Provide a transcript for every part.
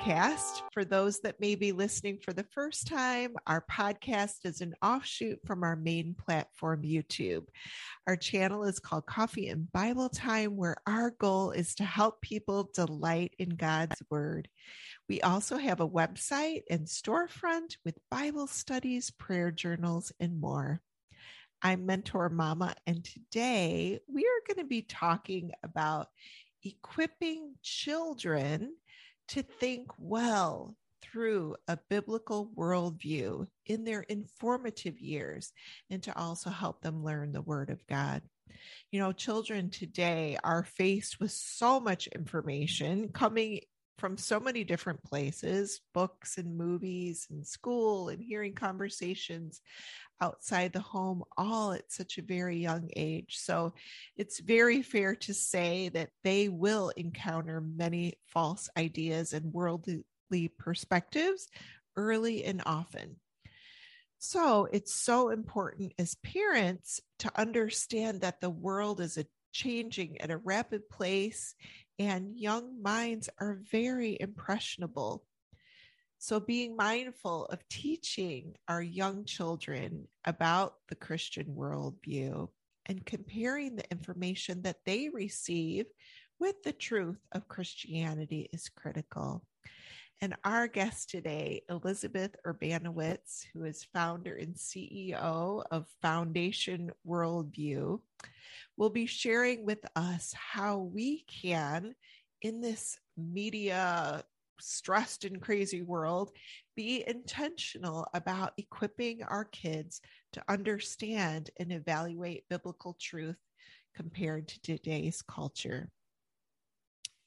podcast. For those that may be listening for the first time, our podcast is an offshoot from our main platform, YouTube. Our channel is called Coffee and Bible Time, where our goal is to help people delight in God's Word. We also have a website and storefront with Bible studies, prayer journals, and more. I'm Mentor Mama, and today we are going to be talking about equipping children to think well through a biblical worldview in their informative years and to also help them learn the Word of God. You know, children today are faced with so much information coming from so many different places books and movies and school and hearing conversations outside the home all at such a very young age. So it's very fair to say that they will encounter many false ideas and worldly perspectives early and often. So it's so important as parents to understand that the world is a changing at a rapid pace and young minds are very impressionable. So, being mindful of teaching our young children about the Christian worldview and comparing the information that they receive with the truth of Christianity is critical. And our guest today, Elizabeth Urbanowicz, who is founder and CEO of Foundation Worldview, will be sharing with us how we can, in this media stressed and crazy world, be intentional about equipping our kids to understand and evaluate biblical truth compared to today's culture.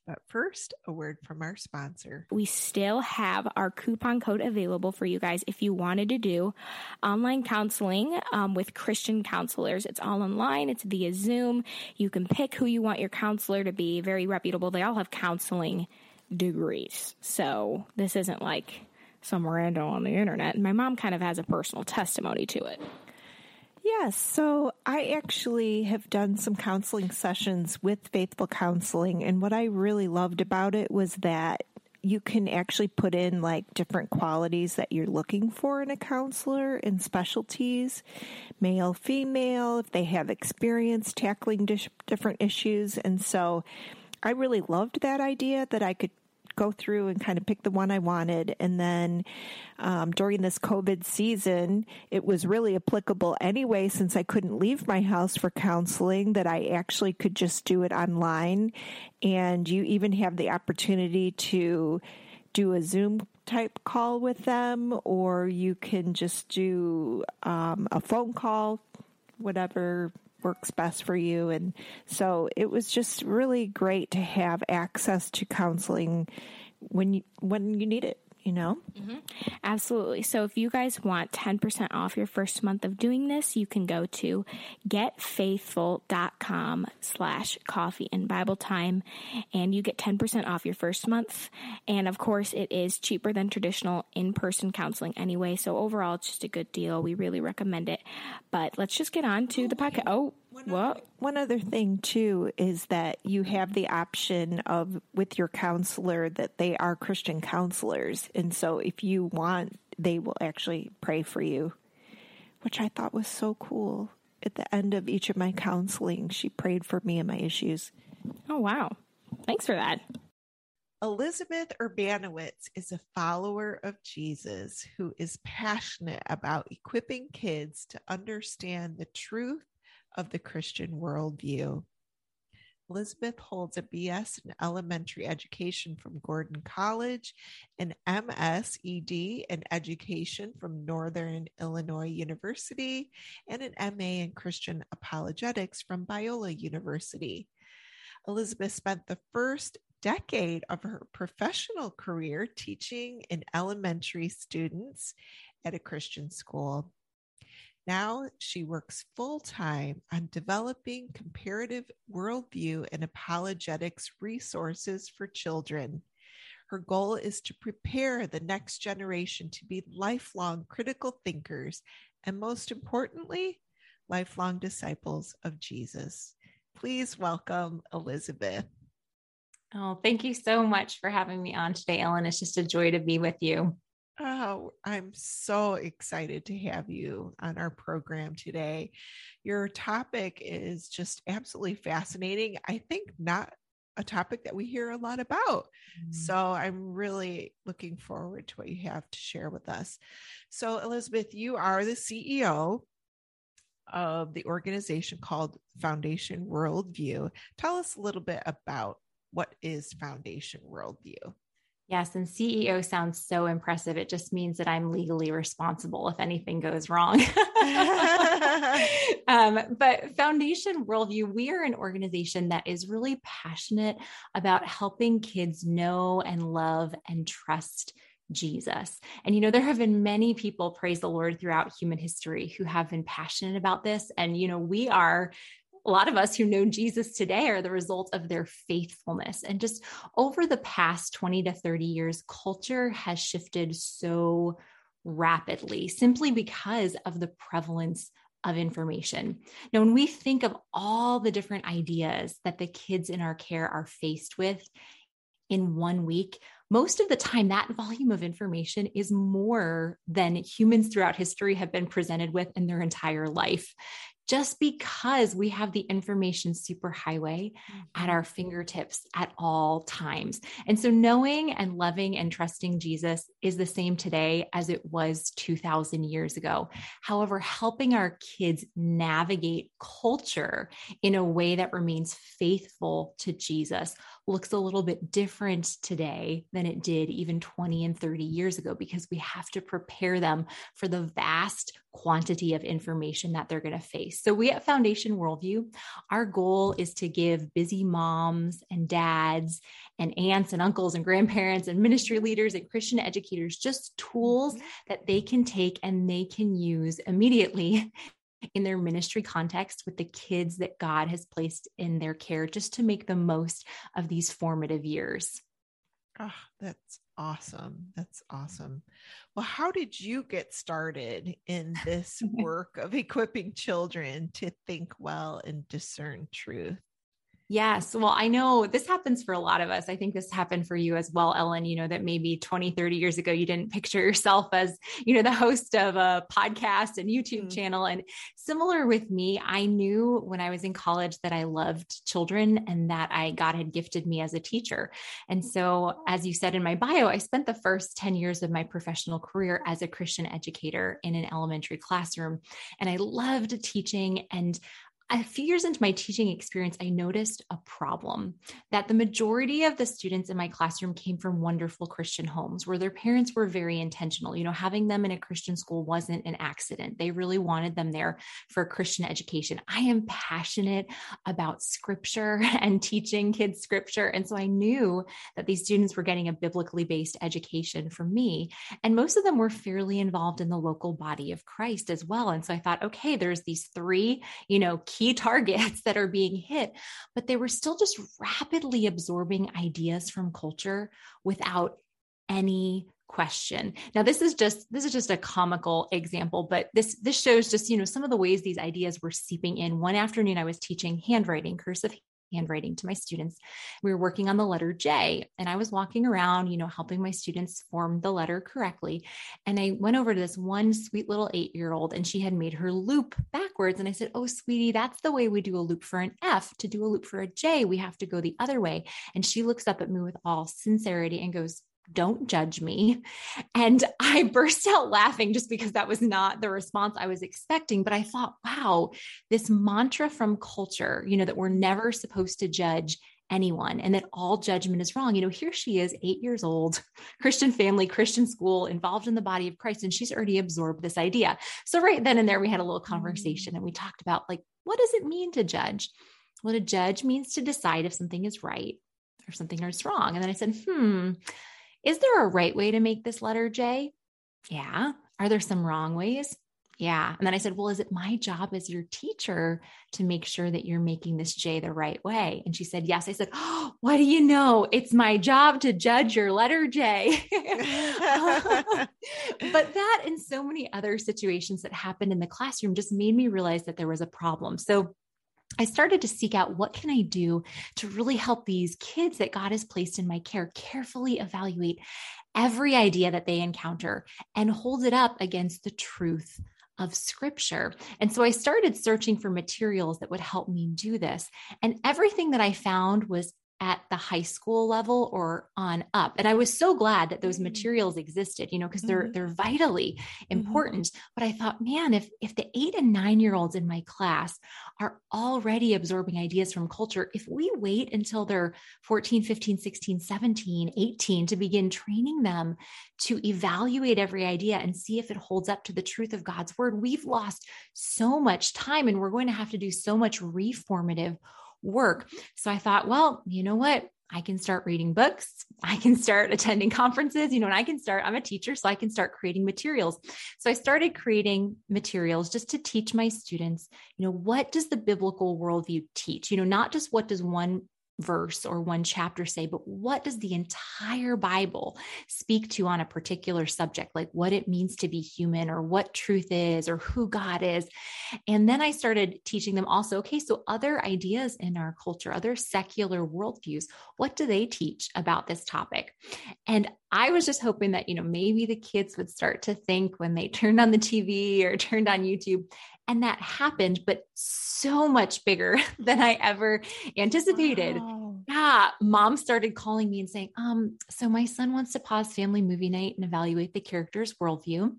But first, a word from our sponsor. We still have our coupon code available for you guys if you wanted to do online counseling um, with Christian counselors. It's all online, it's via Zoom. You can pick who you want your counselor to be, very reputable. They all have counseling degrees. So this isn't like some random on the internet. My mom kind of has a personal testimony to it. Yes. So I actually have done some counseling sessions with Faithful Counseling. And what I really loved about it was that you can actually put in like different qualities that you're looking for in a counselor and specialties male, female, if they have experience tackling different issues. And so I really loved that idea that I could go through and kind of pick the one I wanted. And then um, during this COVID season, it was really applicable anyway, since I couldn't leave my house for counseling, that I actually could just do it online. And you even have the opportunity to do a Zoom type call with them, or you can just do um, a phone call, whatever works best for you. And so it was just really great to have access to counseling when you when you need it you know? Mm-hmm. Absolutely. So if you guys want 10% off your first month of doing this, you can go to getfaithful.com slash coffee and Bible time and you get 10% off your first month. And of course, it is cheaper than traditional in-person counseling anyway. So overall, it's just a good deal. We really recommend it. But let's just get on to the podcast. Oh, one what? One other thing too is that you have the option of with your counselor that they are Christian counselors, and so if you want, they will actually pray for you, which I thought was so cool. At the end of each of my counseling, she prayed for me and my issues. Oh wow! Thanks for that. Elizabeth Urbanowicz is a follower of Jesus who is passionate about equipping kids to understand the truth of the Christian worldview. Elizabeth holds a BS in elementary education from Gordon College, an MSED in education from Northern Illinois University, and an MA in Christian apologetics from Biola University. Elizabeth spent the first decade of her professional career teaching in elementary students at a Christian school. Now she works full time on developing comparative worldview and apologetics resources for children. Her goal is to prepare the next generation to be lifelong critical thinkers and, most importantly, lifelong disciples of Jesus. Please welcome Elizabeth. Oh, thank you so much for having me on today, Ellen. It's just a joy to be with you. Oh, I'm so excited to have you on our program today. Your topic is just absolutely fascinating. I think not a topic that we hear a lot about. Mm. So I'm really looking forward to what you have to share with us. So, Elizabeth, you are the CEO of the organization called Foundation Worldview. Tell us a little bit about what is Foundation Worldview. Yes, and CEO sounds so impressive. It just means that I'm legally responsible if anything goes wrong. um, but Foundation Worldview, we are an organization that is really passionate about helping kids know and love and trust Jesus. And you know, there have been many people, praise the Lord, throughout human history who have been passionate about this. And, you know, we are a lot of us who know Jesus today are the result of their faithfulness. And just over the past 20 to 30 years, culture has shifted so rapidly simply because of the prevalence of information. Now, when we think of all the different ideas that the kids in our care are faced with in one week, most of the time that volume of information is more than humans throughout history have been presented with in their entire life just because we have the information superhighway mm-hmm. at our fingertips at all times. And so knowing and loving and trusting Jesus is the same today as it was 2000 years ago. However, helping our kids navigate culture in a way that remains faithful to Jesus looks a little bit different today than it did even 20 and 30 years ago because we have to prepare them for the vast quantity of information that they're going to face. So, we at Foundation Worldview, our goal is to give busy moms and dads and aunts and uncles and grandparents and ministry leaders and Christian educators just tools mm-hmm. that they can take and they can use immediately in their ministry context with the kids that God has placed in their care just to make the most of these formative years. Oh, that's awesome. That's awesome. Well, how did you get started in this work of equipping children to think well and discern truth? Yes. Well, I know this happens for a lot of us. I think this happened for you as well, Ellen, you know, that maybe 20, 30 years ago, you didn't picture yourself as, you know, the host of a podcast and YouTube mm-hmm. channel. And similar with me, I knew when I was in college that I loved children and that I, God had gifted me as a teacher. And so, as you said in my bio, I spent the first 10 years of my professional career as a Christian educator in an elementary classroom. And I loved teaching and a few years into my teaching experience, I noticed a problem that the majority of the students in my classroom came from wonderful Christian homes where their parents were very intentional. You know, having them in a Christian school wasn't an accident. They really wanted them there for Christian education. I am passionate about scripture and teaching kids scripture. And so I knew that these students were getting a biblically based education from me. And most of them were fairly involved in the local body of Christ as well. And so I thought, okay, there's these three, you know, key targets that are being hit, but they were still just rapidly absorbing ideas from culture without any question. Now this is just this is just a comical example, but this this shows just, you know, some of the ways these ideas were seeping in. One afternoon I was teaching handwriting, cursive handwriting to my students. We were working on the letter J, and I was walking around, you know, helping my students form the letter correctly. And I went over to this one sweet little eight year old, and she had made her loop backwards. And I said, Oh, sweetie, that's the way we do a loop for an F. To do a loop for a J, we have to go the other way. And she looks up at me with all sincerity and goes, don't judge me. And I burst out laughing just because that was not the response I was expecting. But I thought, wow, this mantra from culture, you know, that we're never supposed to judge anyone and that all judgment is wrong. You know, here she is, eight years old, Christian family, Christian school, involved in the body of Christ, and she's already absorbed this idea. So, right then and there, we had a little conversation and we talked about, like, what does it mean to judge? Well, to judge means to decide if something is right or something is wrong. And then I said, hmm, is there a right way to make this letter J? Yeah. Are there some wrong ways? Yeah. And then I said, Well, is it my job as your teacher to make sure that you're making this J the right way? And she said, Yes. I said, oh, What do you know? It's my job to judge your letter J. but that and so many other situations that happened in the classroom just made me realize that there was a problem. So I started to seek out what can I do to really help these kids that God has placed in my care carefully evaluate every idea that they encounter and hold it up against the truth of scripture. And so I started searching for materials that would help me do this. And everything that I found was at the high school level or on up. And I was so glad that those mm-hmm. materials existed, you know, because they're mm-hmm. they're vitally mm-hmm. important. Mm-hmm. But I thought, man, if if the 8 and 9 year olds in my class are already absorbing ideas from culture, if we wait until they're 14, 15, 16, 17, 18 to begin training them to evaluate every idea and see if it holds up to the truth of God's word, we've lost so much time and we're going to have to do so much reformative work. So I thought, well, you know what? I can start reading books. I can start attending conferences, you know, and I can start, I'm a teacher, so I can start creating materials. So I started creating materials just to teach my students, you know, what does the biblical worldview teach? You know, not just what does one verse or one chapter say, but what does the entire Bible speak to on a particular subject, like what it means to be human or what truth is or who God is. And then I started teaching them also, okay, so other ideas in our culture, other secular worldviews, what do they teach about this topic? And I was just hoping that, you know, maybe the kids would start to think when they turned on the TV or turned on YouTube, and that happened, but so much bigger than I ever anticipated. Wow. Yeah. Mom started calling me and saying, um, so my son wants to pause family movie night and evaluate the character's worldview.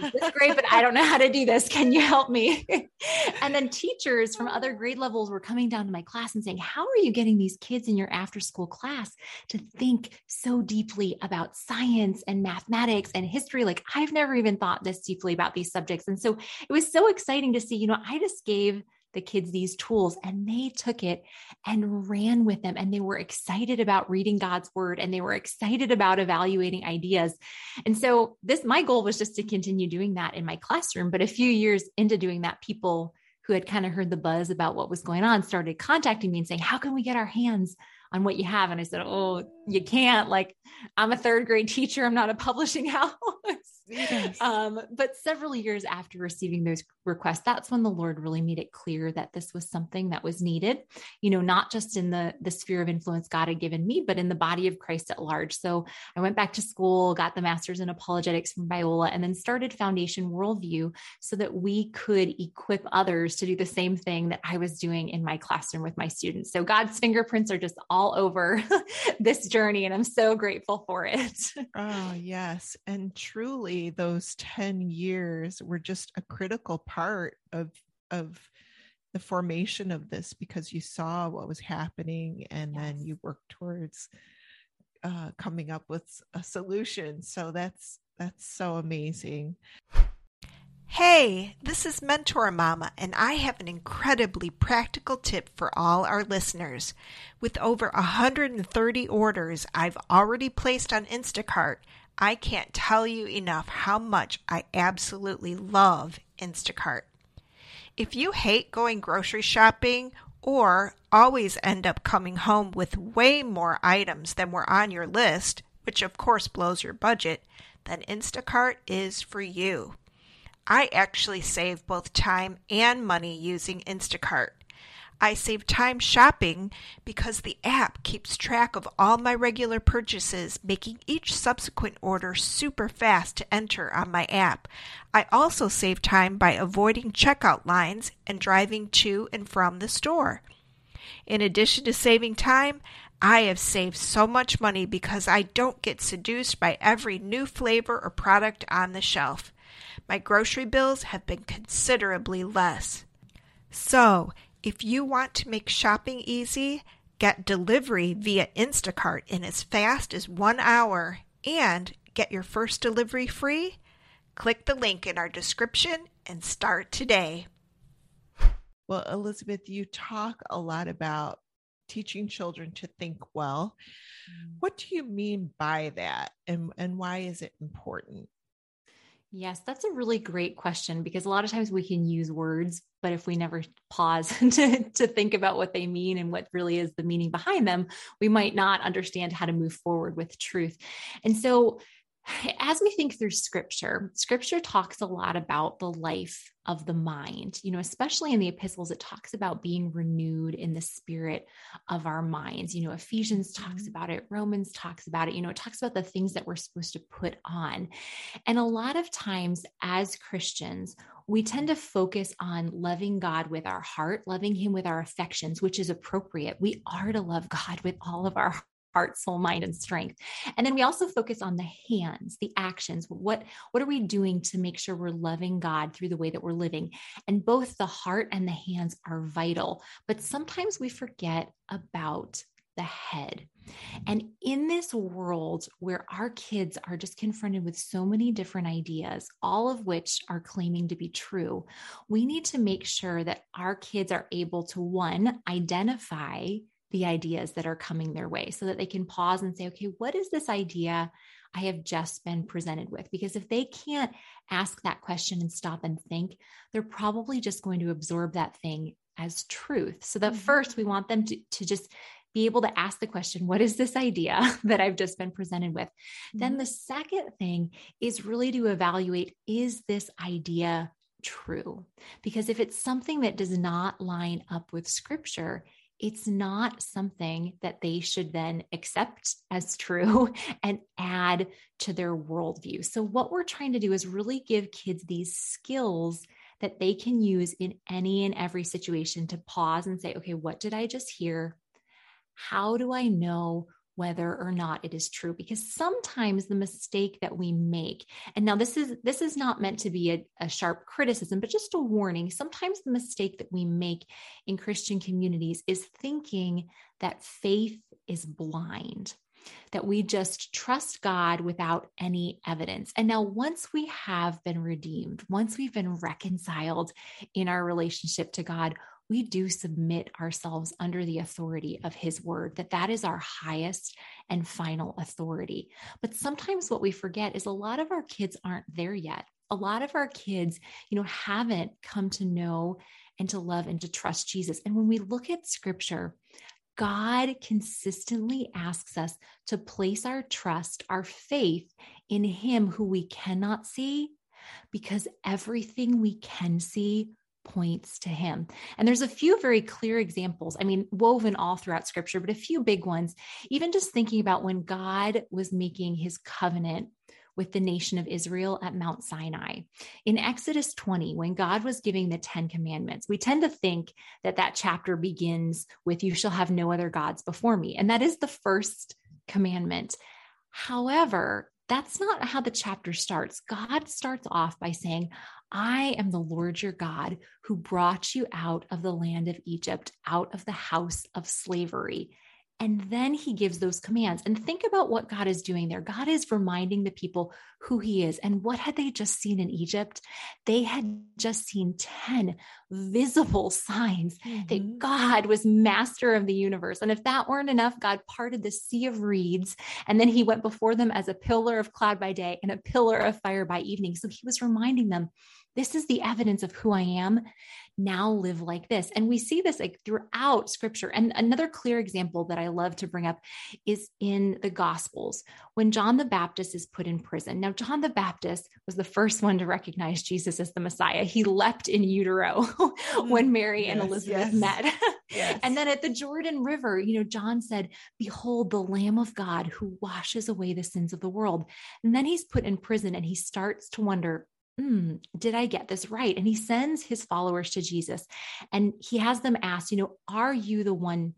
It's great, but I don't know how to do this. Can you help me? and then teachers from other grade levels were coming down to my class and saying, How are you getting these kids in your after school class to think so deeply about science and mathematics and history? Like, I've never even thought this deeply about these subjects. And so it was so exciting to see, you know, I just gave the kids these tools and they took it and ran with them and they were excited about reading God's word and they were excited about evaluating ideas. And so this my goal was just to continue doing that in my classroom, but a few years into doing that people who had kind of heard the buzz about what was going on started contacting me and saying, "How can we get our hands on what you have?" And I said, "Oh, you can't. Like I'm a third grade teacher, I'm not a publishing house." Yes. Um, but several years after receiving those requests, that's when the Lord really made it clear that this was something that was needed, you know, not just in the, the sphere of influence God had given me, but in the body of Christ at large. So I went back to school, got the master's in apologetics from Biola, and then started Foundation Worldview so that we could equip others to do the same thing that I was doing in my classroom with my students. So God's fingerprints are just all over this journey, and I'm so grateful for it. Oh, yes. And truly, those 10 years were just a critical part of of the formation of this because you saw what was happening and yes. then you worked towards uh, coming up with a solution so that's that's so amazing Hey, this is Mentor Mama, and I have an incredibly practical tip for all our listeners. With over 130 orders I've already placed on Instacart, I can't tell you enough how much I absolutely love Instacart. If you hate going grocery shopping or always end up coming home with way more items than were on your list, which of course blows your budget, then Instacart is for you. I actually save both time and money using Instacart. I save time shopping because the app keeps track of all my regular purchases, making each subsequent order super fast to enter on my app. I also save time by avoiding checkout lines and driving to and from the store. In addition to saving time, I have saved so much money because I don't get seduced by every new flavor or product on the shelf. My grocery bills have been considerably less. So, if you want to make shopping easy, get delivery via Instacart in as fast as one hour and get your first delivery free, click the link in our description and start today. Well, Elizabeth, you talk a lot about teaching children to think well. Mm. What do you mean by that and, and why is it important? Yes, that's a really great question because a lot of times we can use words, but if we never pause to, to think about what they mean and what really is the meaning behind them, we might not understand how to move forward with truth. And so as we think through scripture, scripture talks a lot about the life of the mind. You know, especially in the epistles, it talks about being renewed in the spirit of our minds. You know, Ephesians talks mm-hmm. about it, Romans talks about it. You know, it talks about the things that we're supposed to put on. And a lot of times as Christians, we tend to focus on loving God with our heart, loving Him with our affections, which is appropriate. We are to love God with all of our heart soul mind and strength. And then we also focus on the hands the actions. What what are we doing to make sure we're loving god through the way that we're living? And both the heart and the hands are vital but sometimes we forget about the head. And in this world where our kids are just confronted with so many different ideas, all of which are claiming to be true, we need to make sure that our kids are able to, one, identify the ideas that are coming their way so that they can pause and say, okay, what is this idea I have just been presented with? Because if they can't ask that question and stop and think, they're probably just going to absorb that thing as truth. So that mm-hmm. first, we want them to, to just be able to ask the question, what is this idea that I've just been presented with? Mm-hmm. Then the second thing is really to evaluate, is this idea true? Because if it's something that does not line up with scripture, it's not something that they should then accept as true and add to their worldview. So, what we're trying to do is really give kids these skills that they can use in any and every situation to pause and say, okay, what did I just hear? How do I know whether or not it is true because sometimes the mistake that we make and now this is this is not meant to be a, a, sharp criticism but just a warning sometimes the mistake that we make in christian communities is thinking that faith is blind that we just trust God without any evidence. And now, once we have been redeemed, once we've been reconciled in our relationship to God, we do submit ourselves under the authority of his word that that is our highest and final authority. But sometimes what we forget is a lot of our kids aren't there yet. A lot of our kids you know haven't come to know and to love and to trust Jesus. And when we look at scripture God consistently asks us to place our trust, our faith in Him who we cannot see, because everything we can see points to him. And there's a few very clear examples, I mean, woven all throughout scripture, but a few big ones. Even just thinking about when God was making his covenant with the nation of Israel at Mount Sinai. In Exodus 20, when God was giving the 10 commandments, we tend to think that that chapter begins with, You shall have no other gods before me. And that is the first commandment. However, that's not how the chapter starts. God starts off by saying, I am the Lord your God who brought you out of the land of Egypt, out of the house of slavery. And then he gives those commands. And think about what God is doing there. God is reminding the people who he is. And what had they just seen in Egypt? They had just seen 10 visible signs mm-hmm. that God was master of the universe. And if that weren't enough, God parted the sea of reeds. And then he went before them as a pillar of cloud by day and a pillar of fire by evening. So he was reminding them this is the evidence of who I am. Now live like this. And we see this like throughout scripture. And another clear example that I love to bring up is in the Gospels when John the Baptist is put in prison. Now, John the Baptist was the first one to recognize Jesus as the Messiah. He leapt in utero when mm-hmm. Mary yes, and Elizabeth yes. met. yes. And then at the Jordan River, you know, John said, Behold, the Lamb of God who washes away the sins of the world. And then he's put in prison and he starts to wonder, mm, did I get this right? And he sends his followers to Jesus and he has them ask, you know, are you the one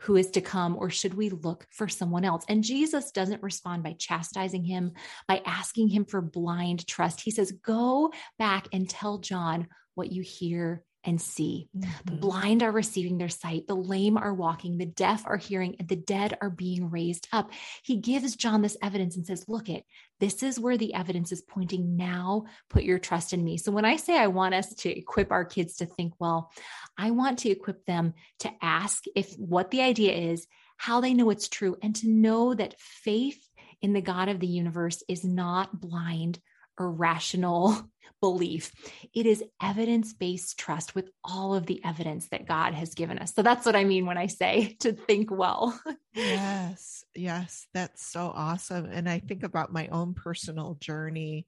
who is to come, or should we look for someone else? And Jesus doesn't respond by chastising him, by asking him for blind trust. He says, Go back and tell John what you hear and see. Mm-hmm. The blind are receiving their sight, the lame are walking, the deaf are hearing, and the dead are being raised up. He gives John this evidence and says, Look, it, this is where the evidence is pointing. Now put your trust in me. So when I say I want us to equip our kids to think well, I want to equip them to ask if what the idea is, how they know it's true, and to know that faith in the God of the universe is not blind irrational belief. It is evidence based trust with all of the evidence that God has given us. So that's what I mean when I say to think well. yes, yes, that's so awesome. And I think about my own personal journey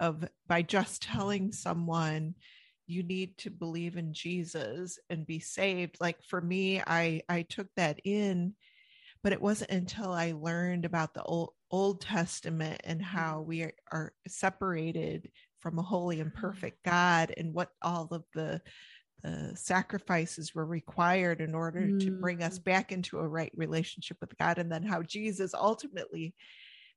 of by just telling someone, you need to believe in Jesus and be saved. Like for me, I I took that in, but it wasn't until I learned about the old Old Testament and how mm-hmm. we are, are separated from a holy and mm-hmm. perfect God and what all of the the sacrifices were required in order mm. to bring us mm. back into a right relationship with God, and then how Jesus ultimately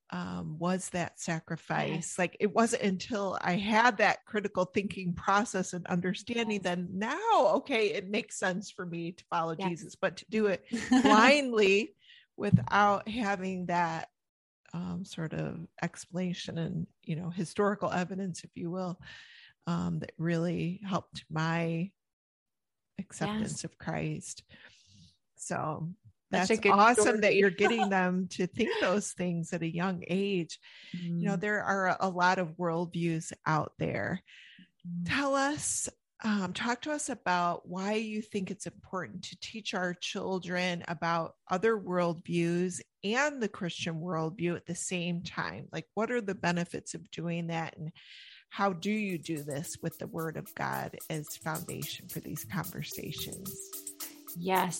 um, was that sacrifice. Yes. Like it wasn't until I had that critical thinking process and understanding, yes. then now, okay, it makes sense for me to follow yes. Jesus, but to do it blindly without having that um, sort of explanation and, you know, historical evidence, if you will, um, that really helped my acceptance of Christ. So that's awesome story. that you're getting them to think those things at a young age. Mm. You know, mm. there are a, a lot of worldviews out there. Mm. Tell us, um, talk to us about why you think it's important to teach our children about other worldviews and the Christian worldview at the same time. Like, what are the benefits of doing that? And how do you do this with the Word of God as foundation for these conversations? Yes.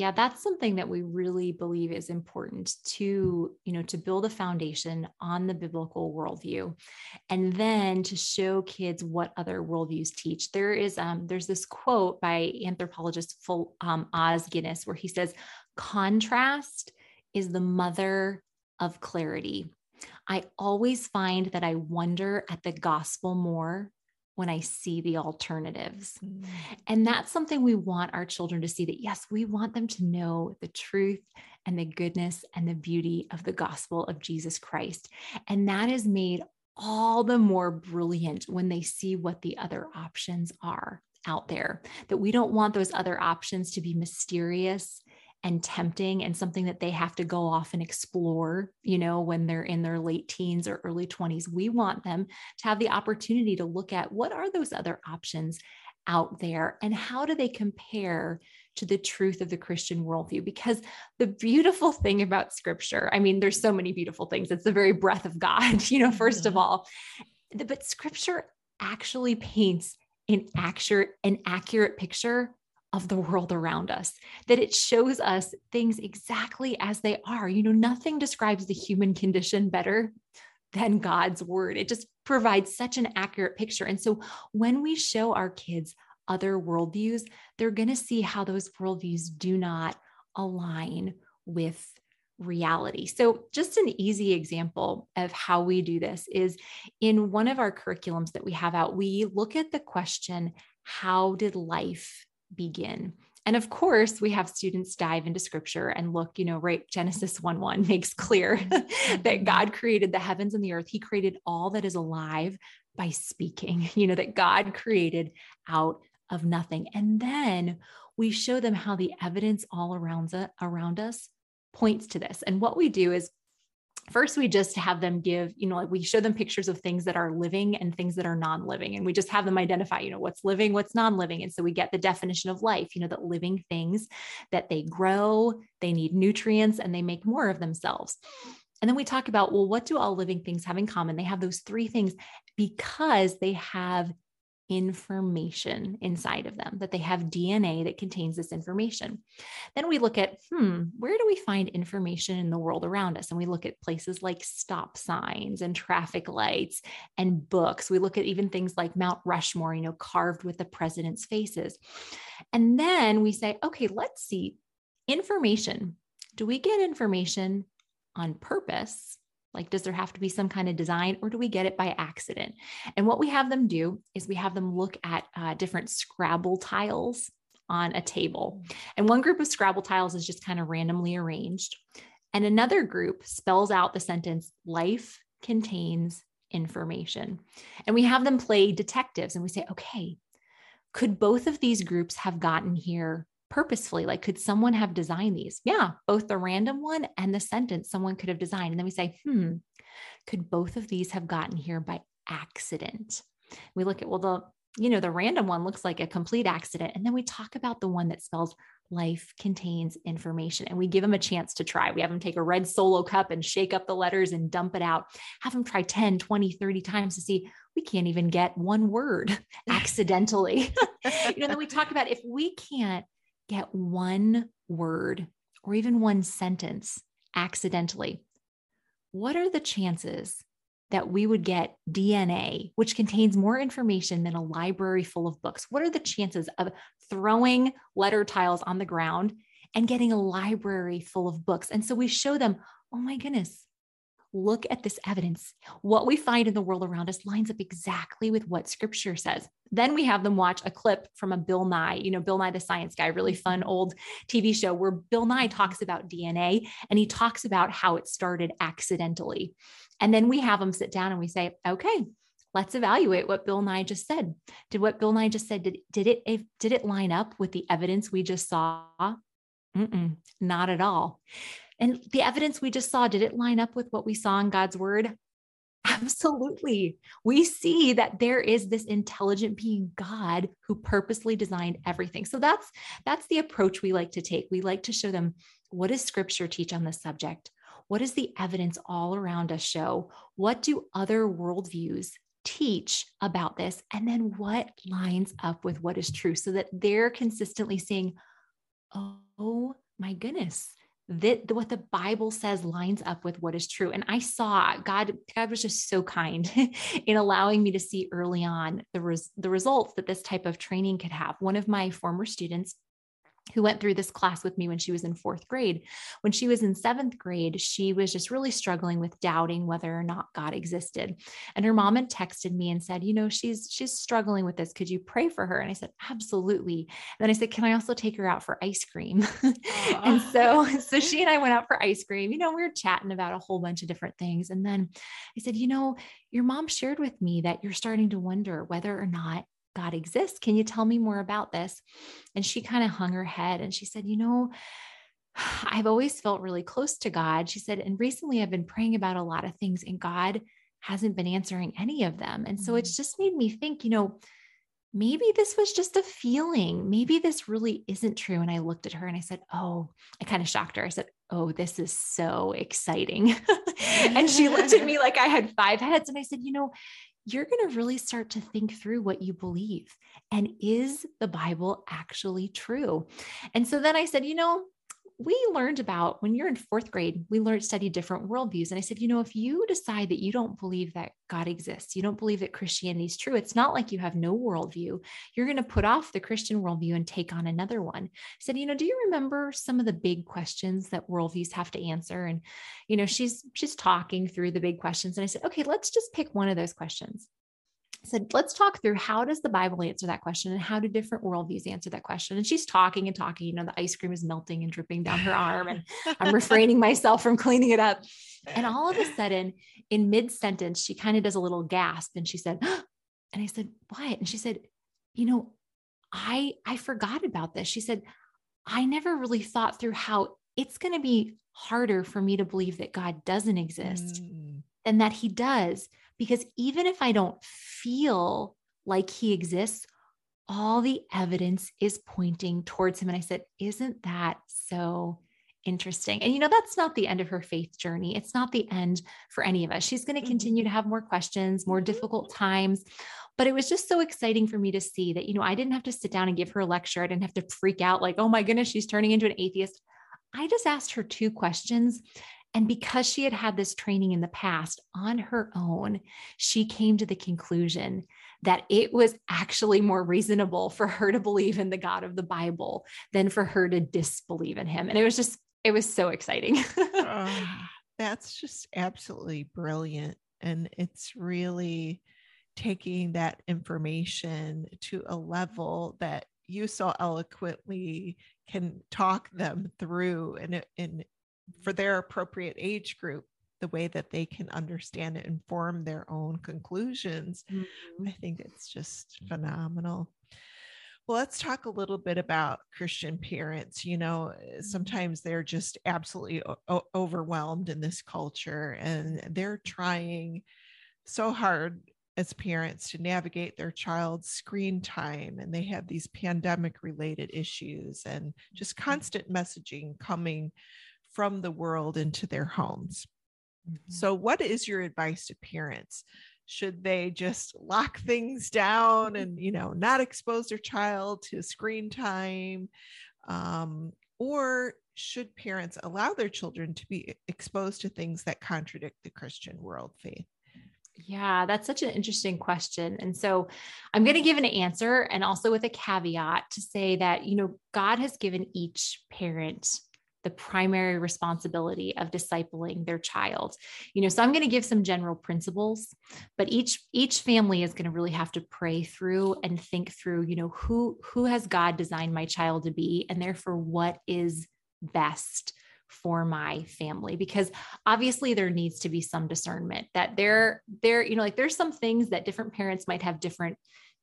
yeah that's something that we really believe is important to you know to build a foundation on the biblical worldview and then to show kids what other worldviews teach. There is um there's this quote by anthropologist Full, um, Os Guinness where he says contrast is the mother of clarity. I always find that I wonder at the gospel more when I see the alternatives. Mm. And that's something we want our children to see that, yes, we want them to know the truth and the goodness and the beauty of the gospel of Jesus Christ. And that is made all the more brilliant when they see what the other options are out there, that we don't want those other options to be mysterious and tempting and something that they have to go off and explore, you know, when they're in their late teens or early 20s. We want them to have the opportunity to look at what are those other options out there and how do they compare to the truth of the Christian worldview? Because the beautiful thing about scripture, I mean, there's so many beautiful things. It's the very breath of God, you know, 1st mm-hmm. of all. But scripture actually paints an accurate, an accurate picture of the world around us, that it shows us things exactly as they are. You know, nothing describes the human condition better than God's word. It just provides such an accurate picture. And so when we show our kids other worldviews, they're going to see how those worldviews do not align with reality. So, just an easy example of how we do this is in one of our curriculums that we have out, we look at the question, How did life begin. And of course, we have students dive into scripture and look, you know, right? Genesis 1 1 makes clear that mm-hmm. God created the heavens and the earth. He created all that is alive by speaking, you know, that God created out of nothing. And then we show them how the evidence all around, around us points to this. And what we do is first we just have them give you know like we show them pictures of things that are living and things that are non-living and we just have them identify you know what's living what's non-living and so we get the definition of life you know that living things that they grow they need nutrients and they make more of themselves And then we talk about, well, what do all living things have in common? They have those three things because they have information inside of them, that they have DNA that contains this information. Then we look at, hmm, where do we find information in the world around us? And we look at places like stop signs and traffic lights and books. We look at even things like Mount Rushmore, you know, carved with the president's faces. And then we say, okay, let's see information. Do we get information on purpose? Like, does there have to be some kind of design or do we get it by accident? And what we have them do is we have them look at uh, different Scrabble tiles on a table. And one group of Scrabble tiles is just kind of randomly arranged. And another group spells out the sentence, life contains information. And we have them play detectives and we say, okay, could both of these groups have gotten here purposefully? Like, could someone have designed these? Yeah, both the random one and the sentence someone could have designed. And then we say, hmm, could both of these have gotten here by accident? We look at, well, the you know, the random one looks like a complete accident. And then we talk about the one that spells life contains information and we give them a chance to try. We have them take a red solo cup and shake up the letters and dump it out. Have them try 10, 20, 30 times to see we can't even get one word accidentally. you know, then we talk about if we can't get one word or even one sentence accidentally, what are the chances that we would get DNA, which contains more information than a library full of books? What are the chances of throwing letter tiles on the ground and getting a library full of books? And so we show them, oh my goodness, look at this evidence. What we find in the world around us lines up exactly with what scripture says. Then we have them watch a clip from a Bill Nye, you know, Bill Nye the Science Guy, really mm-hmm. fun old TV show where Bill Nye talks about DNA and he talks about how it started accidentally. And then we have them sit down and we say, okay, let's evaluate what Bill Nye just said. Did what Bill Nye just said, did, did it, did it line up with the evidence we just saw? Mm-mm, not at all. And the evidence we just saw, did it line up with what we saw in God's word? Absolutely. We see that there is this intelligent being God who purposely designed everything. So that's that's the approach we like to take. We like to show them what does scripture teach on this subject? What does the evidence all around us show? What do other worldviews teach about this? And then what lines up with what is true so that they're consistently seeing, oh my goodness, that what the Bible says lines up with what is true. And I saw God, God was just so kind in allowing me to see early on the, res, the results that this type of training could have. One of my former students who went through this class with me when she was in fourth grade. When she was in seventh grade, she was just really struggling with doubting whether or not God existed. And her mom had texted me and said, you know, she's she's struggling with this. Could you pray for her? And I said, absolutely. And then I said, can I also take her out for ice cream? and so so she and I went out for ice cream. You know, we were chatting about a whole bunch of different things. And then I said, you know, your mom shared with me that you're starting to wonder whether or not God exists. Can you tell me more about this? And she kind of hung her head and she said, You know, I've always felt really close to God. She said, and recently I've been praying about a lot of things and God hasn't been answering any of them. And so it's mm. just made me think, you know, maybe this was just a feeling. Maybe this really isn't true. And I looked at her and I said, Oh, I kind of shocked her. I said, Oh, this is so exciting. and she looked at me like I had five heads. And I said, You know, you're going to really start to think through what you believe. And is the Bible actually true? And so then I said, you know, we learned about when you're in fourth grade, we learned study different worldviews. And I said, you know, if you decide that you don't believe that God exists, you don't believe that Christianity is true, it's not like you have no worldview. You're going to put off the Christian worldview and take on another one. I said, you know, do you remember some of the big questions that worldviews have to answer? And, you know, she's she's talking through the big questions. And I said, okay, let's just pick one of those questions said, let's talk through how does the Bible answer that question and how do different worldviews answer that question? And she's talking and talking, you know, the ice cream is melting and dripping down her arm, and I'm refraining myself from cleaning it up. And all of a sudden, in mid sentence, she kind of does a little gasp and she said, and I said, what? And she said, you know, I I forgot about this. She said, I never really thought through how it's going to be harder for me to believe that God doesn't exist mm. than that he does because even if I don't feel like he exists, all the evidence is pointing towards him. And I said, Isn't that so interesting. And you know, that's not the end of her faith journey. It's not the end for any of us. She's going to mm-hmm. continue to have more questions, more difficult times. But it was just so exciting for me to see that, you know, I didn't have to sit down and give her a lecture. I didn't have to freak out like, oh my goodness, she's turning into an atheist. I just asked her two questions. And because she had had this training in the past on her own, she came to the conclusion that it was actually more reasonable for her to believe in the God of the Bible than for her to disbelieve in him. And it was just, it was so exciting. uh, that's just absolutely brilliant. And it's really taking that information to a level that you so eloquently can talk them through and, and for their appropriate age group the way that they can understand it and form their own conclusions. Mm-hmm. I think it's just phenomenal. Well, let's talk a little bit about Christian parents. You know, mm-hmm. sometimes they're just absolutely o- overwhelmed in this culture and they're trying so hard as parents to navigate their child's screen time and they have these pandemic related issues and just mm-hmm. constant messaging coming from the world into their homes. Mm-hmm. So, what is your advice to parents? Should they just lock things down and you know not expose their child to screen time, um, or should parents allow their children to be exposed to things that contradict the Christian world faith? Yeah, that's such an interesting question. And so I'm going to give an answer and also with a caveat to say that, you know, God has given each parent the primary responsibility of discipling their child. You know so i'm going to give some general principles but each each family is going to really have to pray through and think through you know who who has god designed my child to be and therefore what is best for my family? Because obviously there needs to be some discernment that there there you know like there's some things that different parents might have different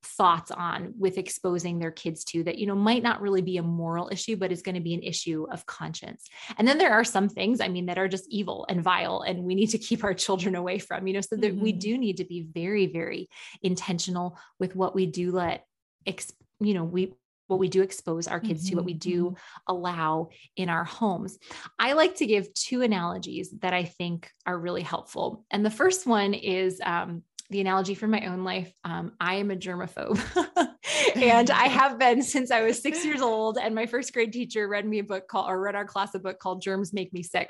thoughts on with exposing their kids to that you know might not really be a moral issue but is going to be an issue of conscience and then there are some things i mean that are just evil and vile and we need to keep our children away from you know so that mm-hmm. we do need to be very very intentional with what we do let ex- you know we what we do expose our kids mm-hmm. to, what we do mm-hmm. allow in our homes. I like to give two analogies that I think are really helpful. And the first one is um, the analogy from my own life. Um, I am a germaphobe. and I have been since I was six years old. And my first grade teacher read me a book called, or read our class a book called Germs Make Me Sick.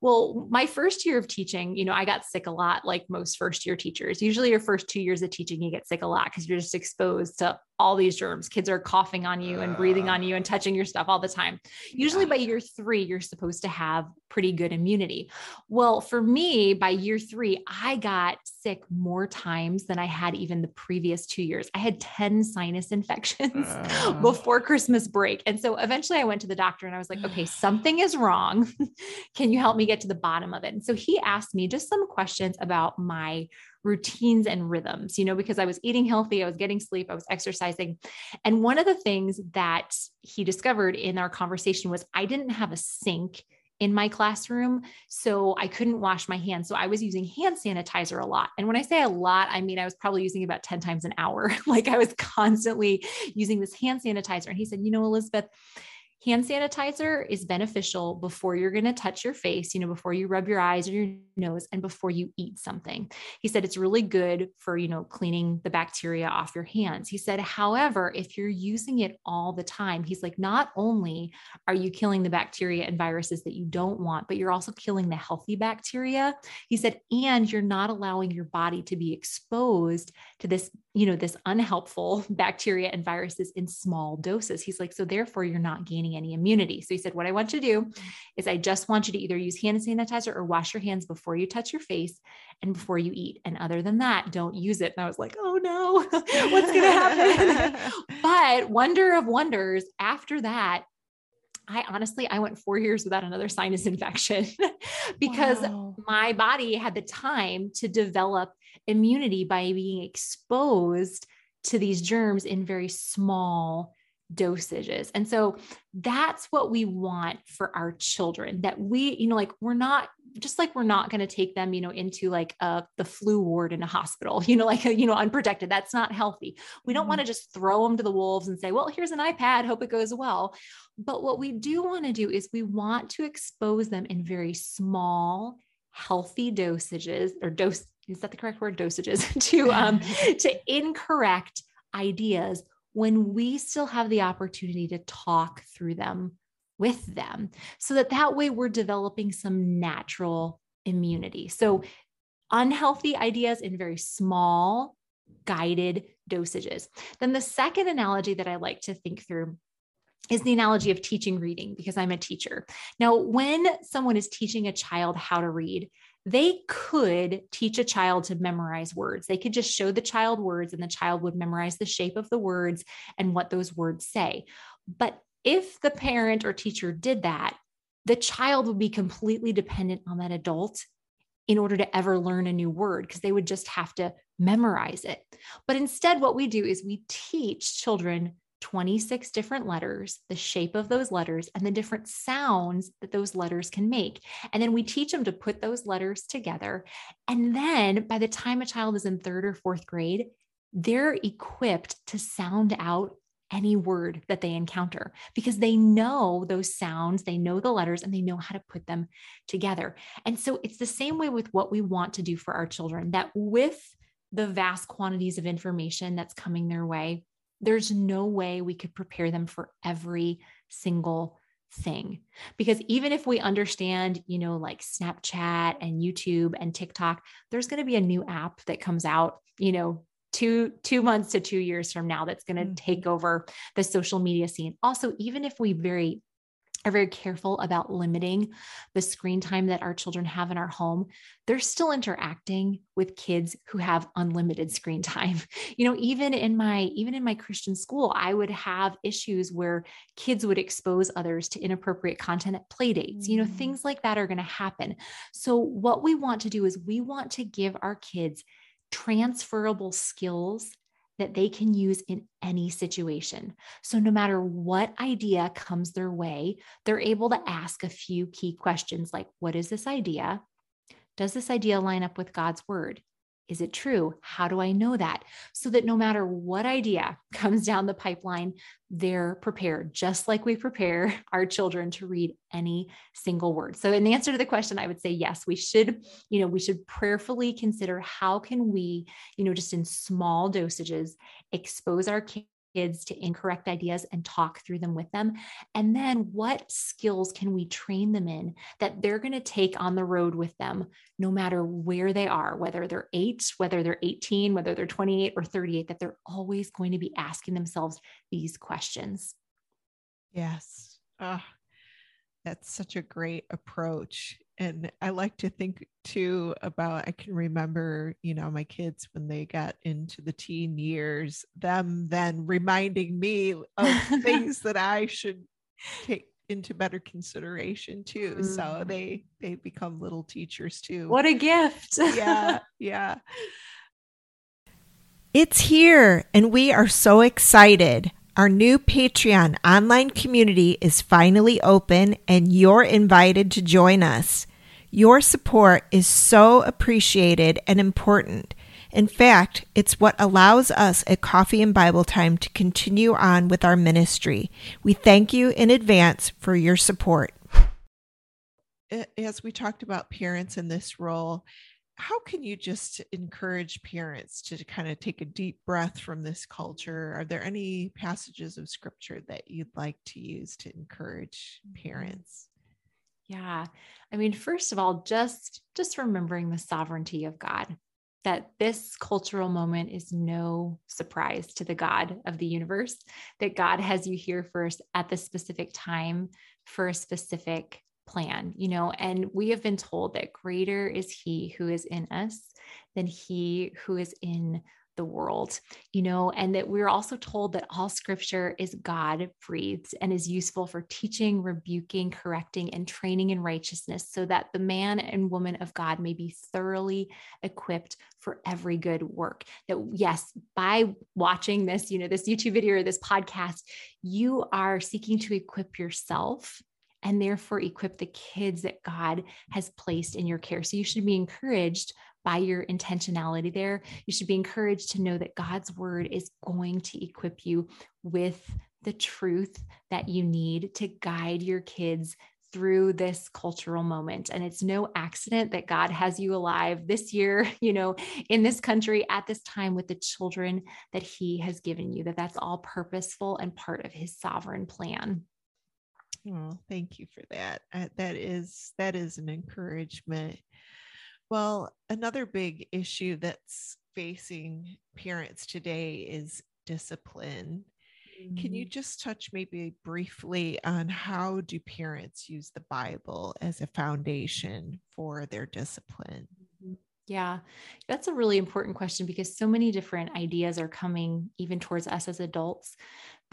Well, my first year of teaching, you know, I got sick a lot, like most first year teachers. Usually, your first two years of teaching, you get sick a lot because you're just exposed to all these germs. Kids are coughing on you and breathing on you and touching your stuff all the time. Usually, yeah. by year three, you're supposed to have pretty good immunity. Well, for me, by year three, I got sick more times than I had even the previous two years. I had 10 sinus infections uh. before Christmas break. And so eventually I went to the doctor and I was like, okay, something is wrong. Can you help me get to the bottom of it? And so he asked me just some questions about my routines and rhythms, you know, because I was eating healthy, I was getting sleep, I was exercising. And one of the things that he discovered in our conversation was I didn't have a sink in my classroom. So I couldn't wash my hands. So I was using hand sanitizer a lot. And when I say a lot, I mean, I was probably using about 10 times an hour. like I was constantly using this hand sanitizer. And he said, you know, Elizabeth, hand sanitizer is beneficial before you're going to touch your face, you know, before you rub your eyes or your nose and before you eat something. He said it's really good for, you know, cleaning the bacteria off your hands. He said, however, if you're using it all the time, he's like, not only are you killing the bacteria and viruses that you don't want, but you're also killing the healthy bacteria. He said, and you're not allowing your body to be exposed to this, you know, this unhelpful bacteria and viruses in small doses. He's like, so therefore you're not gaining any immunity. So he said, What I want you to do is I just want you to either use hand sanitizer or wash your hands before you touch your face and before you eat. And other than that, don't use it. And I was like, Oh no, what's going to happen? but wonder of wonders, after that, I honestly, I went four years without another sinus infection because wow. my body had the time to develop immunity by being exposed to these germs in very small dosages. And so that's what we want for our children that we, you know, like we're not just like we're not going to take them, you know, into like uh, the flu ward in a hospital, you know, like, you know, unprotected. That's not healthy. We don't mm-hmm. want to just throw them to the wolves and say, well, here's an iPad, hope it goes well. But what we do want to do is we want to expose them in very small, healthy dosages or dose. Is that the correct word? Dosages to um, to incorrect ideas when we still have the opportunity to talk through them with them so that that way we're developing some natural immunity. So unhealthy ideas in very small guided dosages. Then the second analogy that I like to think through is the analogy of teaching reading because I'm a teacher. Now, when someone is teaching a child how to read, they could teach a child to memorize words. They could just show the child words and the child would memorize the shape of the words and what those words say. But if the parent or teacher did that, the child would be completely dependent on that adult in order to ever learn a new word because they would just have to memorize it. But instead, what we do is we teach children 26 different letters, the shape of those letters, and the different sounds that those letters can make. And then we teach them to put those letters together. And then by the time a child is in third or fourth grade, they're equipped to sound out any word that they encounter because they know those sounds, they know the letters, and they know how to put them together. And so it's the same way with what we want to do for our children that with the vast quantities of information that's coming their way, there's no way we could prepare them for every single thing because even if we understand you know like snapchat and youtube and tiktok there's going to be a new app that comes out you know two two months to two years from now that's going to mm-hmm. take over the social media scene also even if we very are very careful about limiting the screen time that our children have in our home, they're still interacting with kids who have unlimited screen time. You know, even in my even in my Christian school, I would have issues where kids would expose others to inappropriate content at play dates. You know, mm. things like that are going to happen. So what we want to do is we want to give our kids transferable skills that they can use in any situation. So, no matter what idea comes their way, they're able to ask a few key questions like What is this idea? Does this idea line up with God's word? Is it true? How do I know that? So that no matter what idea comes down the pipeline, they're prepared, just like we prepare our children to read any single word. So, in answer to the question, I would say yes, we should, you know, we should prayerfully consider how can we, you know, just in small dosages, expose our kids kids to incorrect ideas and talk through them with them? And then what skills can we train them in that they're going to take on the road with them, no matter where they are, whether they're eight, whether they're 18, whether they're 28 or 38, that they're always going to be asking themselves these questions. Yes. Oh, that's such a great approach and I like to think too about I can remember, you know, my kids when they got into the teen years, them then reminding me of things that I should take into better consideration too. Mm. So they they become little teachers too. What a gift. yeah, yeah. It's here and we are so excited. Our new Patreon online community is finally open and you're invited to join us. Your support is so appreciated and important. In fact, it's what allows us at Coffee and Bible Time to continue on with our ministry. We thank you in advance for your support. As we talked about parents in this role, how can you just encourage parents to kind of take a deep breath from this culture? Are there any passages of scripture that you'd like to use to encourage mm-hmm. parents? Yeah. I mean, first of all, just just remembering the sovereignty of God. That this cultural moment is no surprise to the God of the universe, that God has you here first at this specific time for a specific plan, you know, and we have been told that greater is he who is in us than he who is in the world, you know, and that we're also told that all scripture is God breathed and is useful for teaching, rebuking, correcting, and training in righteousness so that the man and woman of God may be thoroughly equipped for every good work. That, yes, by watching this, you know, this YouTube video or this podcast, you are seeking to equip yourself and therefore equip the kids that God has placed in your care. So you should be encouraged by your intentionality there. You should be encouraged to know that God's word is going to equip you with the truth that you need to guide your kids through this cultural moment. And it's no accident that God has you alive this year, you know, in this country at this time with the children that He has given you, that that's all purposeful and part of His sovereign plan. Oh, thank you for that. Uh, that is that is an encouragement. Well, another big issue that's facing parents today is discipline. Mm-hmm. Can you mm-hmm. just touch maybe briefly on how do parents use the Bible as a foundation for their discipline? Mm-hmm. Yeah, that's a really important question because so many different ideas are coming even towards us as adults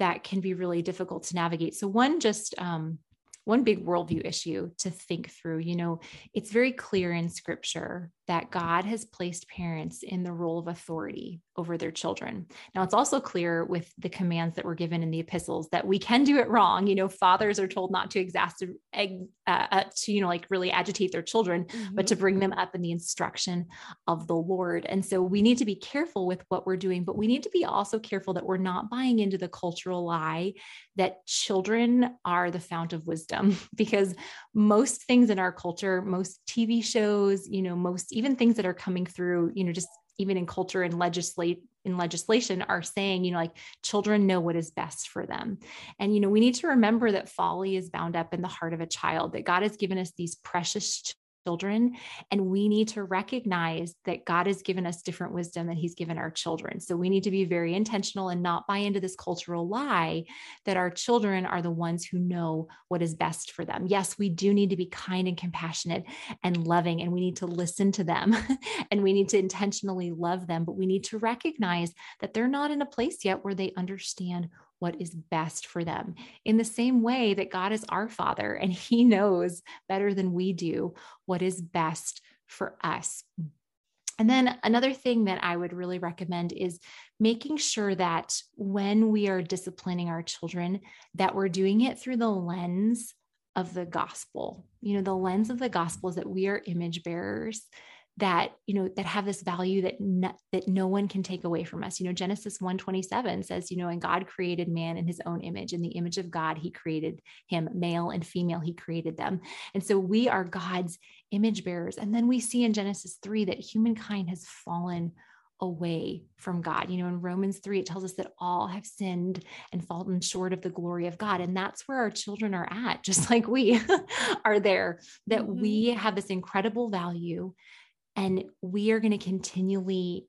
that can be really difficult to navigate. So, one just um, one big worldview issue to think through. You know, it's very clear in scripture that God has placed parents in the role of authority over their children. Now, it's also clear with the commands that were given in the epistles that we can do it wrong. You know, fathers are told not to exasperate, uh, uh, to, you know, like really agitate their children, mm-hmm. but to bring them up in the instruction of the Lord. And so we need to be careful with what we're doing, but we need to be also careful that we're not buying into the cultural lie that children are the fount of wisdom, because most things in our culture, most TV shows, you know, most even things that are coming through, you know, just even in culture and legislate in legislation are saying, you know, like children know what is best for them. And, you know, we need to remember that folly is bound up in the heart of a child, that God has given us these precious children. And we need to recognize that God has given us different wisdom than He's given our children. So we need to be very intentional and not buy into this cultural lie that our children are the ones who know what is best for them. Yes, we do need to be kind and compassionate and loving, and we need to listen to them and we need to intentionally love them, but we need to recognize that they're not in a place yet where they understand what is best for them. In the same way that God is our Father and He knows better than we do what is best for us. And then another thing that I would really recommend is making sure that when we are disciplining our children that we're doing it through the lens of the gospel. You know, the lens of the gospel is that we are image bearers that you know that have this value that no, that no one can take away from us you know genesis 127 says you know and god created man in his own image in the image of god he created him male and female he created them and so we are god's image bearers and then we see in genesis 3 that humankind has fallen away from God. You know, in Romans 3, it tells us that all have sinned and fallen short of the glory of God. And that's where our children are at, just like we are there, that mm-hmm. we have this incredible value and we are going to continually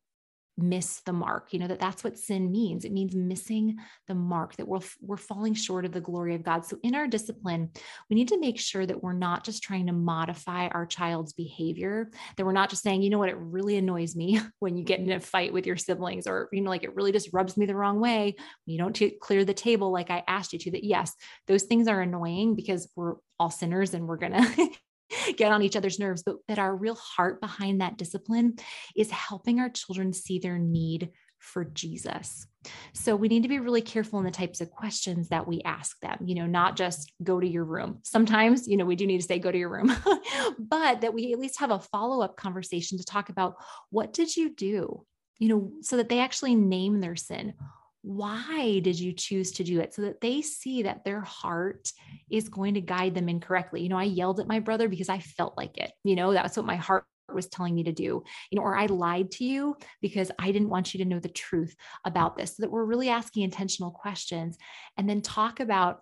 miss the mark you know that that's what sin means. It means missing the mark that we're we're falling short of the glory of god. So in our discipline we need to make sure that we're not just trying to modify our child's behavior that we're not just saying you know what? It really annoys me when you get in a fight with your siblings or you know like it really just rubs me the wrong way. You don't t- clear the table like i asked you to. That yes those things are annoying because we're all sinners and we're to get on each other's nerves, but that our real heart behind that discipline is helping our children see their need for Jesus. So we need to be really careful in the types of questions that we ask them, you know, not just go to your room. Sometimes, you know, we do need to say go to your room, but that we at least have a follow-up conversation to talk about what did you do? You know, so that they actually name their sin why did you choose to do it? So that they see that their heart is going to guide them incorrectly. You know i yelled at my brother because i felt like it. You know that's what my heart was telling me to do. You know or i lied to you because i didn't want you to know the truth about this. So that we're really asking intentional questions and then talk about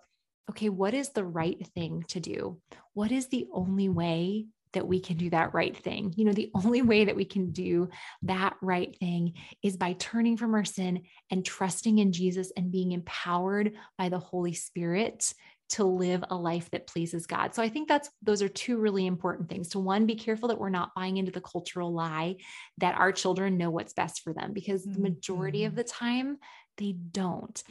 okay what is the right thing to do? What is the only way that we can do that right thing. You know, the only way that we can do that right thing is by turning from our sin and trusting in Jesus and being empowered by the Holy Spirit to live a life that pleases God. So I think that's those are two really important things. To one, be careful that we're not buying into the cultural lie that our children know what's best for them because mm-hmm. the majority of mm-hmm. the time they don't.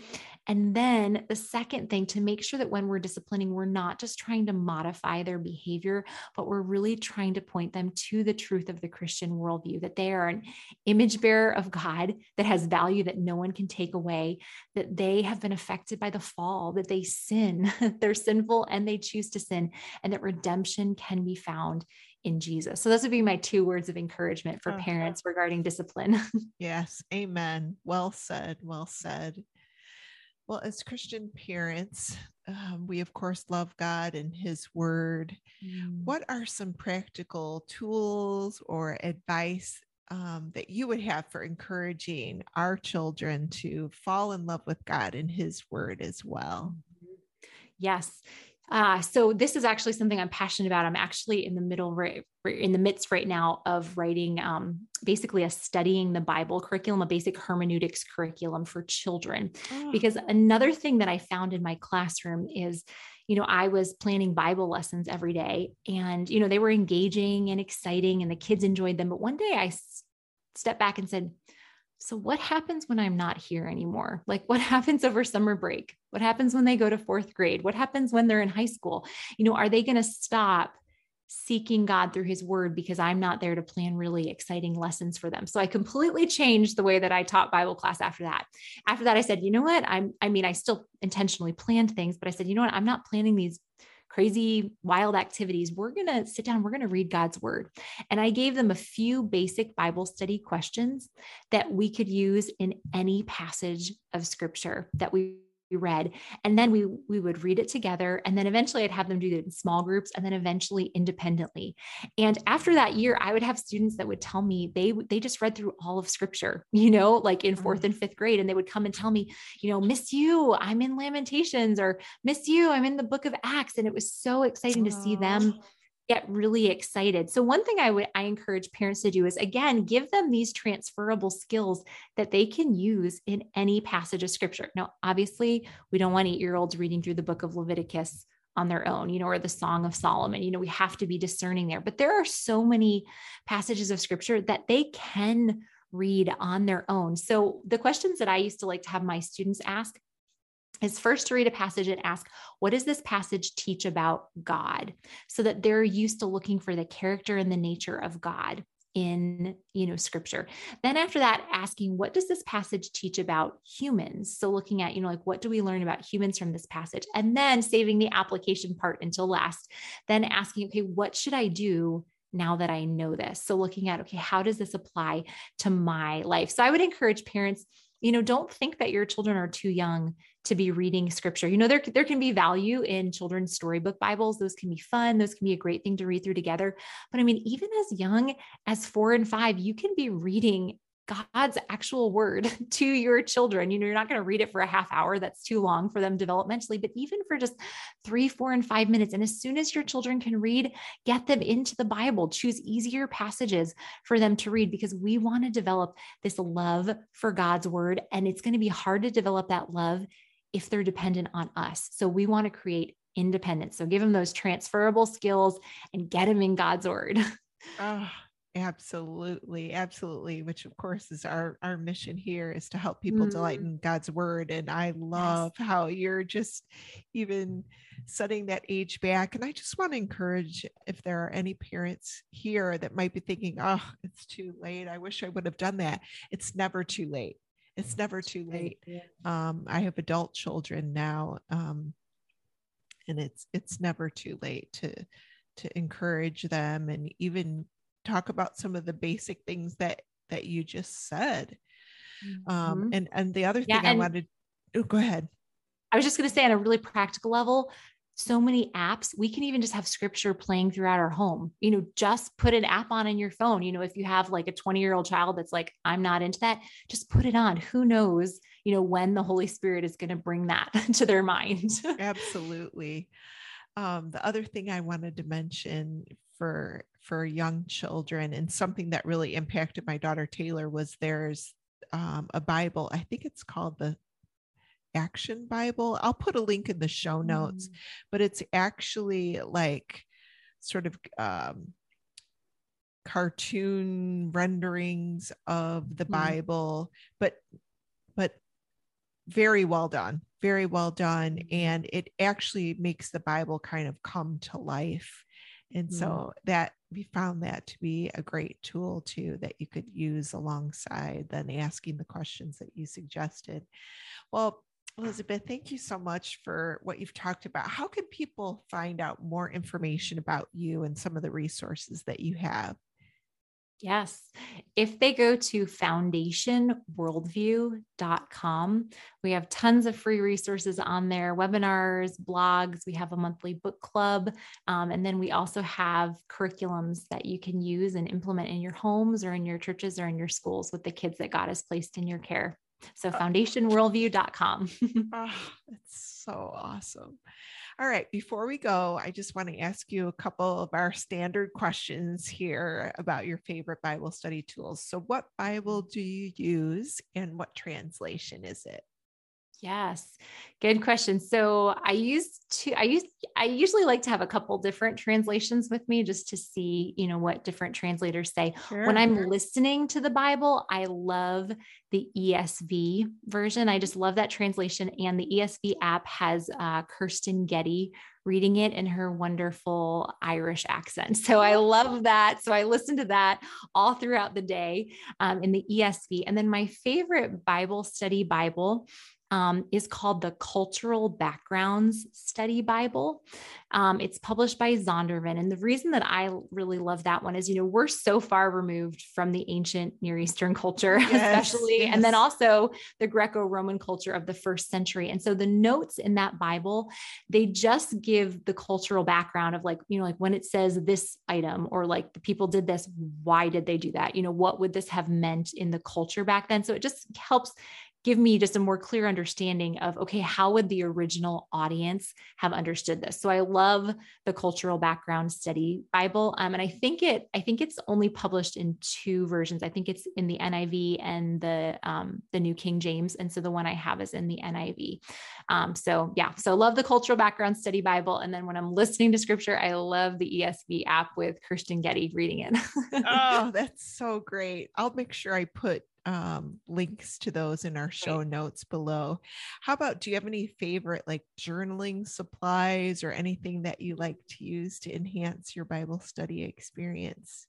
And then the second thing to make sure that when we're disciplining, we're not just trying to modify their behavior, but we're really trying to point them to the truth of the Christian worldview that they are an image bearer of God that has value that no one can take away, that they have been affected by the fall, that they sin, they're sinful and they choose to sin, and that redemption can be found in Jesus. So those would be my two words of encouragement for parents regarding discipline. yes. Amen. Well said. Well said. Well, as Christian parents, um, we of course love God and His Word. Mm. What are some practical tools or advice um, that you would have for encouraging our children to fall in love with God and His Word as well? Yes. Uh, so this is actually something I'm passionate about. I'm actually in the middle, right, in the midst right now of writing um, basically a studying the Bible curriculum, a basic hermeneutics curriculum for children. Oh. Because another thing that I found in my classroom is, you know, I was planning Bible lessons every day and, you know, they were engaging and exciting and the kids enjoyed them. But one day I s- stepped back and said, so what happens when I'm not here anymore? Like what happens over summer break? What happens when they go to fourth grade? What happens when they're in high school? You know, are they going to stop seeking God through his word because I'm not there to plan really exciting lessons for them. So I completely changed the way that I taught Bible class after that. After that I said, "You know what? I'm I mean, I still intentionally planned things, but I said, "You know what? I'm not planning these crazy, wild activities, we're going to sit down, we're going to read God's word. And I gave them a few basic Bible study questions that we could use in any passage of scripture that we read and then we we would read it together and then eventually I'd have them do it in small groups and then eventually independently and after that year I would have students that would tell me they they just read through all of scripture you know like in 4th mm. and 5th grade and they would come and tell me you know miss you I'm in lamentations or miss you I'm in the book of acts and it was so exciting to see them get really excited. So one thing I would I encourage parents to do is again give them these transferable skills that they can use in any passage of scripture. Now obviously, we don't want 8-year-olds reading through the book of Leviticus on their own, you know, or the Song of Solomon. You know, we have to be discerning there. But there are so many passages of scripture that they can read on their own. So the questions that I used to like to have my students ask is first to read a passage and ask, what does this passage teach about God? So that they're used to looking for the character and the nature of God in you know scripture. Then after that asking what does this passage teach about humans? So looking at you know like what do we learn about humans from this passage? And then saving the application part until last. Then asking okay what should i do now that i know this? So looking at okay how does this apply to my life? So i would encourage parents you know don't think that your children are too young to be reading scripture. You know, there, there can be value in children's storybook Bibles. Those can be fun. Those can be a great thing to read through together. But I mean, even as young as four and five, you can be reading God's actual word to your children. You know, you're not going to read it for a half hour. That's too long for them developmentally, but even for just three, four, and five minutes. And as soon as your children can read, get them into the Bible. Choose easier passages for them to read because we want to develop this love for God's word. And it's going to be hard to develop that love if they're dependent on us. So we want to create independence. So give them those transferable skills and get them in God's word. Oh, absolutely. Absolutely. Which of course is our, our mission here is to help people mm. delight in God's word. And I love yes. how you're just even setting that age back. And I just want to encourage if there are any parents here that might be thinking, oh, it's too late. I wish I would have done that. It's never too late it's never too late. Um, I have adult children now, um, and it's it's never too late to to encourage them and even talk about some of the basic things that that you just said. Um, mm-hmm. Um, and and the other thing yeah, I wanted, oh, go ahead. I was just going to say on a really practical level, so many apps. We can even just have scripture playing throughout our home. You know, just put an app on in your phone. You know, if you have like a 20 year old child that's like, I'm not into that, just put it on. Who knows, you know, when the Holy Spirit is going to bring that to their mind. Absolutely. Um, the other thing I wanted to mention for for young children and something that really impacted my daughter Taylor was there's um, a Bible. I think it's called the Action Bible. I'll put a link in the show notes, mm. but it's actually like sort of um, cartoon renderings of the mm. Bible, but but very well done, very well done. And it actually makes the Bible kind of come to life. And mm. so that we found that to be a great tool too that you could use alongside then asking the questions that you suggested. Well, Elizabeth, thank you so much for what you've talked about. How can people find out more information about you and some of the resources that you have? Yes. If they go to foundationworldview.com, we have tons of free resources on there webinars, blogs. We have a monthly book club. Um, and then we also have curriculums that you can use and implement in your homes or in your churches or in your schools with the kids that God has placed in your care. So, uh, foundationworldview.com. oh, that's so awesome. All right, before we go, I just want to ask you a couple of our standard questions here about your favorite Bible study tools. So, what Bible do you use and what translation is it? Yes. Good question. So I used to I used I usually like to have a couple different translations with me just to see, you know, what different translators say. Sure. When I'm listening to the Bible, I love the ESV version. I just love that translation and the ESV app has uh, Kristyn Getty reading it in her wonderful Irish accent. So I love that. So I listen to that all throughout the day um, in the ESV. And then my favorite Bible study Bible um, is called the Cultural Backgrounds Study Bible. Um, it's published by Zondervan. And the reason that I really love that one is, you know, we're so far removed from the ancient Near Eastern culture, yes, especially, yes. and then also the Greco Roman culture of the first century. And so the notes in that Bible, they just give the cultural background of like, you know, like when it says this item or like the people did this, why did they do that? You know, what would this have meant in the culture back then? So it just helps give me just a more clear understanding of okay how would the original audience have understood this? So i love the cultural background study bible um, and i think it i think it's only published in two versions. I think it's in the niv and the um, the new king james and so the one i have is in the niv um, so yeah so love the cultural background study bible and then when i'm listening to scripture i love the esv app with kristyn getty reading it. Oh that's so great. I'll make sure i put um, links to those in our show notes below. How about do you have any favorite like journaling supplies or anything that you like to use to enhance your Bible study experience?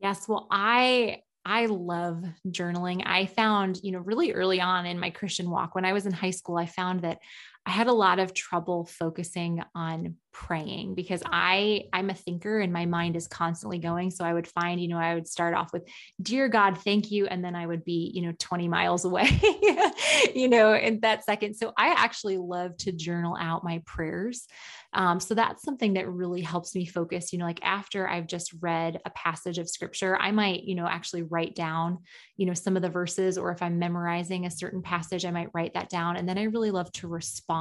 Yes, well, I I love journaling. I found, you know, really early on in my Christian walk, when I was in high school, I found that I had a lot of trouble focusing on praying because I I'm a thinker and my mind is constantly going. So I would find you know I would start off with dear god thank you. And then I would be you know 20 miles away you know in that second. So I actually love to journal out my prayers. Um, so that's something that really helps me focus. You know like after I've just read a passage of scripture I might you know actually write down you know some of the verses or if I'm memorizing a certain passage I might write that down. And then I really love to respond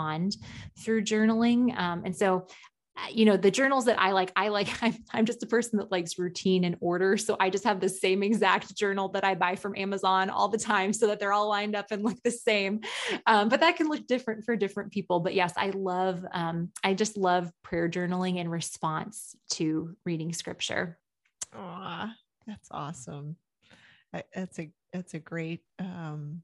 through journaling. Um, and so uh, you know the journals that i like i like I'm, I'm just a person that likes routine and order. So i just have the same exact journal that i buy from amazon all the time so that they're all lined up and look the same. Um, but that can look different for different people. But yes i love um, i just love prayer journaling in response to reading scripture. Oh that's awesome. That's a that's a great um,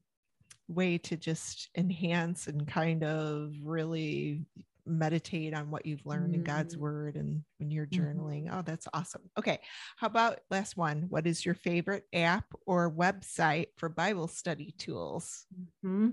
way to just enhance and kind of really meditate on what you've learned mm. in God's mm. word and when you're mm-hmm. journaling. Mm-hmm. Oh, that's awesome. Okay. How about last one? What is your favorite app or website for Bible study tools? Mm-hmm.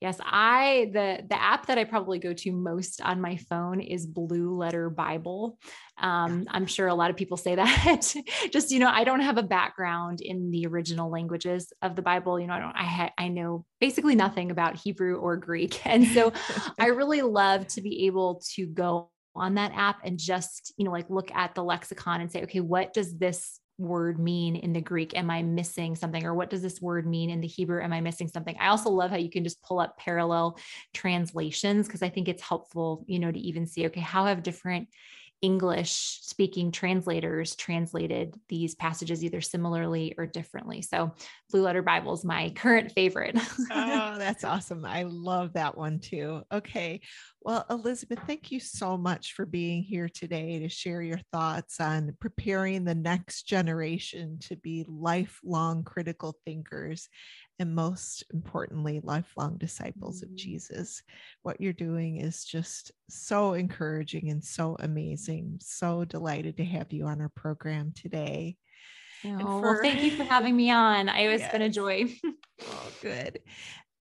Yes, I the the app that I probably go to most on my phone is Blue Letter Bible. Um, I'm sure a lot of people say that. Just you know, I don't have a background in the original languages of the Bible. You know, I don't. I ha- I know basically nothing about Hebrew or Greek, and so I really love to be able to go on that app and just you know like look at the lexicon and say okay what does this word mean in the Greek? Am I missing something? Or what does this word mean in the Hebrew? Am I missing something? I also love how you can just pull up parallel translations because I think it's helpful, you know, to even see, okay, how have different English speaking translators translated these passages either similarly or differently. So, Blue Letter Bible is my current favorite. oh, that's awesome. I love that one too. Okay. Well, Elizabeth, thank you so much for being here today to share your thoughts on preparing the next generation to be lifelong critical thinkers and most importantly, lifelong disciples of mm-hmm. Jesus. What you're doing is just so encouraging and so amazing. So delighted to have you on our program today. Oh, for, well, thank you for having me on. I was yes. been a joy. oh, good.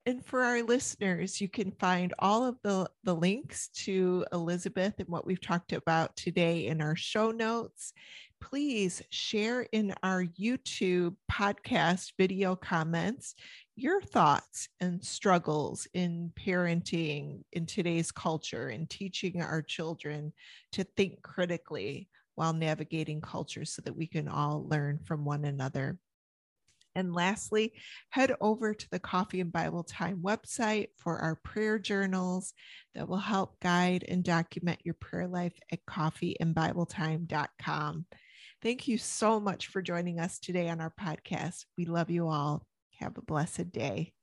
And for our listeners, you can find all of the, the links to Elizabeth and what we've talked about today in our show notes. Please share in our YouTube podcast video comments your thoughts and struggles in parenting in today's culture and teaching our children to think critically while navigating culture so that we can all learn from one another. And lastly, head over to the Coffee and Bible Time website for our prayer journals that will help guide and document your prayer life at coffeeandbibletime.com. Thank you so much for joining us today on our podcast. We love you all. Have a blessed day.